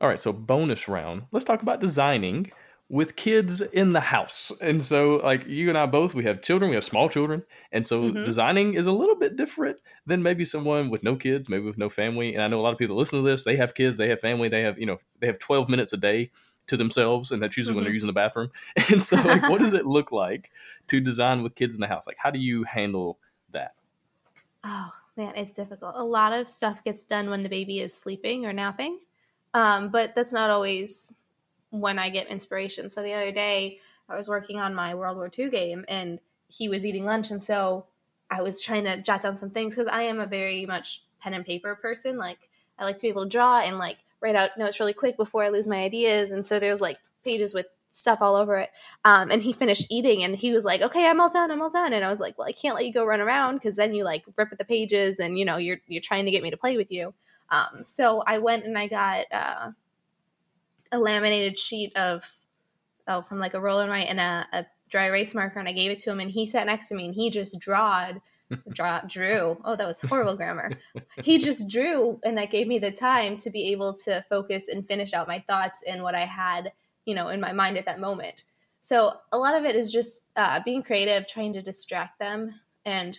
All right, so bonus round. Let's talk about designing with kids in the house. And so, like you and I both, we have children, we have small children. And so, Mhm. designing is a little bit different than maybe someone with no kids, maybe with no family. And I know a lot of people that listen to this, they have kids, they have family, they have, you know, they have 12 minutes a day to themselves. And that's usually when they're Mhm. using the bathroom. And so, like, what does it look like to design with kids in the house? Like, how do you handle that? Oh man, it's difficult. A lot of stuff gets done when the baby is sleeping or napping, um, but that's not always when I get inspiration. So the other day, I was working on my World War II game, and he was eating lunch, and so I was trying to jot down some things because I am a very much pen and paper person. Like I like to be able to draw and like write out notes really quick before I lose my ideas, and so there's like pages with stuff all over it. Um, and he finished eating and he was like, okay, I'm all done. I'm all done. And I was like, well, I can't let you go run around because then you like rip at the pages and, you know, you're, you're trying to get me to play with you. Um, so I went and I got uh, a laminated sheet of, oh, from like a roll and write and a, a dry erase marker. And I gave it to him and he sat next to me and he just drawed, draw, drew. Oh, that was horrible grammar. He just drew and that gave me the time to be able to focus and finish out my thoughts and what I had you know in my mind at that moment so a lot of it is just uh, being creative trying to distract them and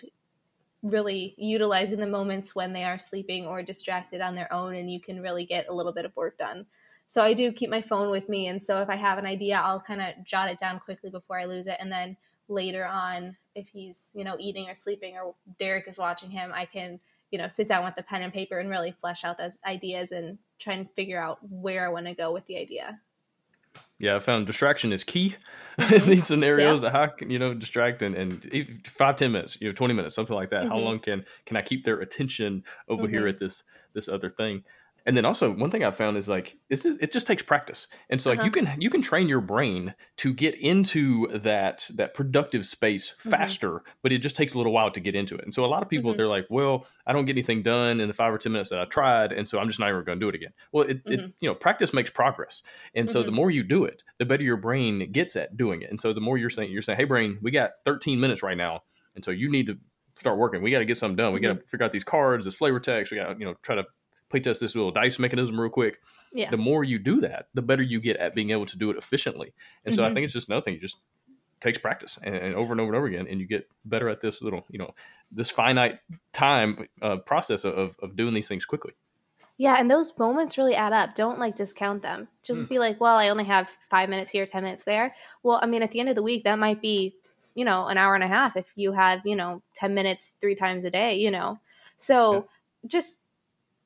really utilizing the moments when they are sleeping or distracted on their own and you can really get a little bit of work done. So i do keep my phone with me and so if i have an idea i'll kind of jot it down quickly before i lose it and then later on if he's you know eating or sleeping or derek is watching him i can you know sit down with the pen and paper and really flesh out those ideas and try and figure out where i want to go with the idea Yeah, I found distraction is key in Mhm. these scenarios. How can you know distract and, and five, ten minutes, you know, twenty minutes, something like that. How Mhm. long can can I keep their attention over here Mhm. at this this other thing? And then also one thing I found is like this is it just takes practice. And so like you Uh-huh. can you can train your brain to get into that that productive space Mhm. faster, but it just takes a little while to get into it. And so a lot of people Mhm. they're like, well, I don't get anything done in the five or ten minutes that I tried, and so I'm just not even going to do it again. Well, it, it Mhm. you know practice makes progress, and so the Mhm. more you do it, the better your brain gets at doing it. And so the more you're saying, you're saying, hey brain, we got 13 minutes right now, and so you need to start working. We got to get something done. We got to figure out these cards, this flavor text. We got to you know try to play test this little dice mechanism real quick. yeah The more you do that, the better you get at being able to do it efficiently. And so I Mhm. think it's just nothing. thing. You just takes practice and, and over and over and over again, and you get better at this little, you know, this finite time uh, process of, of doing these things quickly. Yeah, and those moments really add up. Don't like discount them. Just Mm. be like, well, I only have five minutes here, 10 minutes there. Well, I mean, at the end of the week, that might be, you know, an hour and a half if you have, you know, 10 minutes three times a day, you know. So just,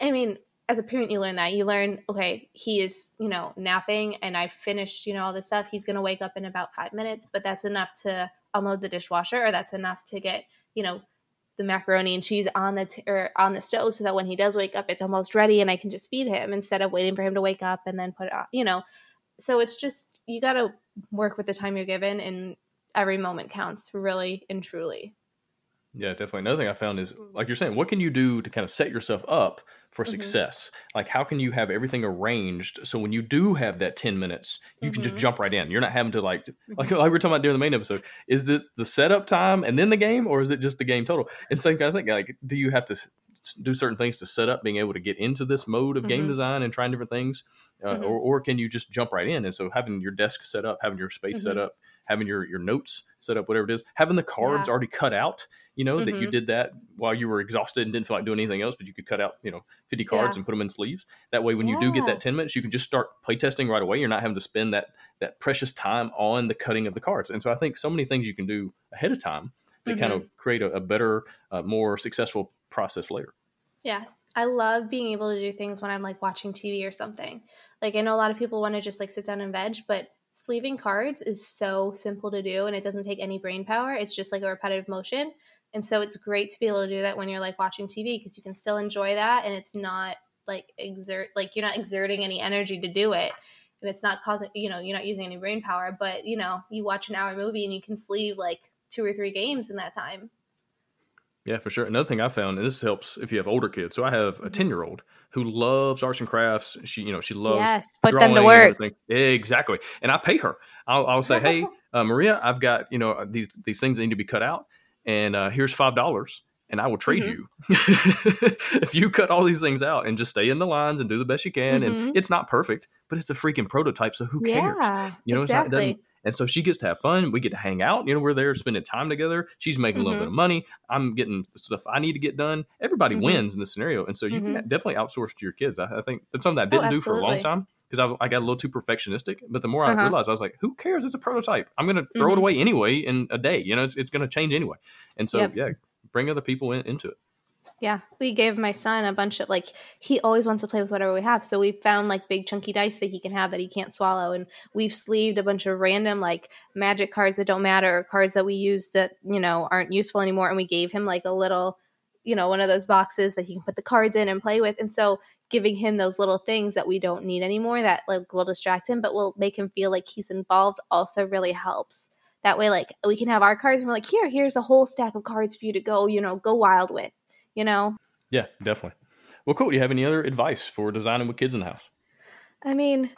I mean, as a parent, you learn that. You learn, okay, he is, you know, napping and I finished, you know, all this stuff. He's going to wake up in about five minutes, but that's enough to unload the dishwasher or that's enough to get, you know, the macaroni and cheese on the t- or on the stove so that when he does wake up it's almost ready and I can just feed him instead of waiting for him to wake up and then put it on you know so it's just you got to work with the time you're given and every moment counts really and truly Yeah, definitely. Another thing I found is, like you're saying, what can you do to kind of set yourself up for Mhm. success? Like, how can you have everything arranged so when you do have that 10 minutes, you can just Mhm. jump right in? You're not having to, like, like, Mhm. like we were talking about during the main episode. Is this the setup time and then the game, or is it just the game total? And same kind of thing. Like, do you have to do certain things to set up being able to get into this mode of game Mhm. design and trying different things? Uh, Mhm. or, or can you just jump right in? And so having your desk set up, having your space set up, having your, your notes set up, whatever it is, having the cards Yeah. already cut out you know that you Mhm. did that while you were exhausted and didn't feel like doing anything else but you could cut out you know 50 cards Yeah. and put them in sleeves that way when you do get that 10 minutes you can just start playtesting right away you're not having to spend that that precious time on the cutting of the cards and so i think so many things you can do ahead of time that kind of create a, a better uh, more successful process later Yeah. I love being able to do things when I'm like watching TV or something. Like I know a lot of people want to just like sit down and veg, but sleeving cards is so simple to do and it doesn't take any brain power. It's just like a repetitive motion. And so it's great to be able to do that when you're like watching TV because you can still enjoy that and it's not like exert like you're not exerting any energy to do it. And it's not causing you know, you're not using any brain power, but you know, you watch an hour movie and you can sleeve like two or three games in that time. Yeah, for sure. Another thing I found, and this helps if you have older kids. So I have a Mhm. ten year old who loves arts and crafts. She, you know, she loves yes, put them to drawing and work. Exactly. And I pay her. I'll, I'll say, hey, uh, Maria, I've got you know these these things that need to be cut out, and uh, here's five dollars. and I will trade Mhm. you if you cut all these things out and just stay in the lines and do the best you can. Mhm. And it's not perfect, but it's a freaking prototype, so who cares? Yeah, You know, not- exactly. doesn't- And so she gets to have fun. We get to hang out. You know, we're there spending time together. She's making a little Mhm. bit of money. I'm getting stuff I need to get done. Everybody Mhm. wins in this scenario. And so you can definitely outsource to your kids. I, I think that's something that I Oh, didn't do for a long time because I, I got a little too perfectionistic. But the more I Uh-huh. realized, I was like, who cares? It's a prototype. I'm going to throw it Mhm. away anyway in a day. You know, it's, it's going to change anyway. And so, Yep. yeah, bring other people in, into it. Yeah, we gave my son a bunch of like he always wants to play with whatever we have. So we found like big chunky dice that he can have that he can't swallow, and we've sleeved a bunch of random like magic cards that don't matter or cards that we use that you know aren't useful anymore. And we gave him like a little, you know, one of those boxes that he can put the cards in and play with. And so giving him those little things that we don't need anymore that like will distract him, but will make him feel like he's involved also really helps. That way, like we can have our cards and we're like, here, here's a whole stack of cards for you to go, you know, go wild with you know Yeah, definitely. Well, cool. Do you have any other advice for designing with kids in the house? i mean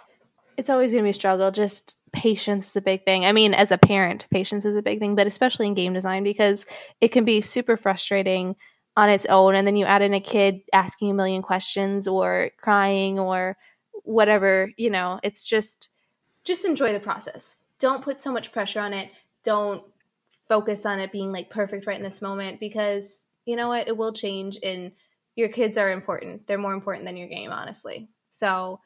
it's always going to be a struggle just patience is a big thing i mean as a parent patience is a big thing but especially in game design because it can be super frustrating on its own and then you add in a kid asking a million questions or crying or whatever you know it's just just enjoy the process. Don't put so much pressure on it. Don't focus on it being like perfect right in this moment because you know what? It will change and your kids are important. They're more important than your game honestly. So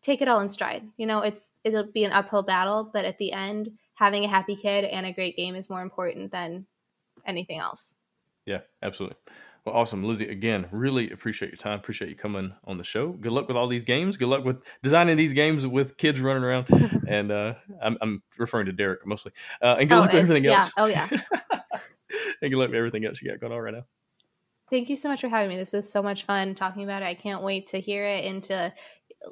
take it all in stride. You know it's it'll be an uphill battle but at the end having a happy kid and a great game is more important than anything else Yeah, absolutely. Well, awesome, Lizzie. Again, really appreciate your time. Appreciate you coming on the show. Good luck with all these games. Good luck with designing these games with kids running around. and uh, I'm, I'm referring to Derek mostly. Uh, and good Oh, luck with everything yeah. else. Oh, yeah. and good luck with everything else you got going on right now. Thank you so much for having me. This was so much fun talking about it. I can't wait to hear it and to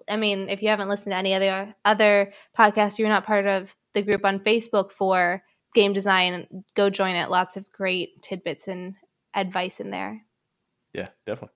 I mean, if you haven't listened to any other other podcasts, you're not part of the group on Facebook for game design, go join it. Lots of great tidbits and advice in there. Yeah, definitely.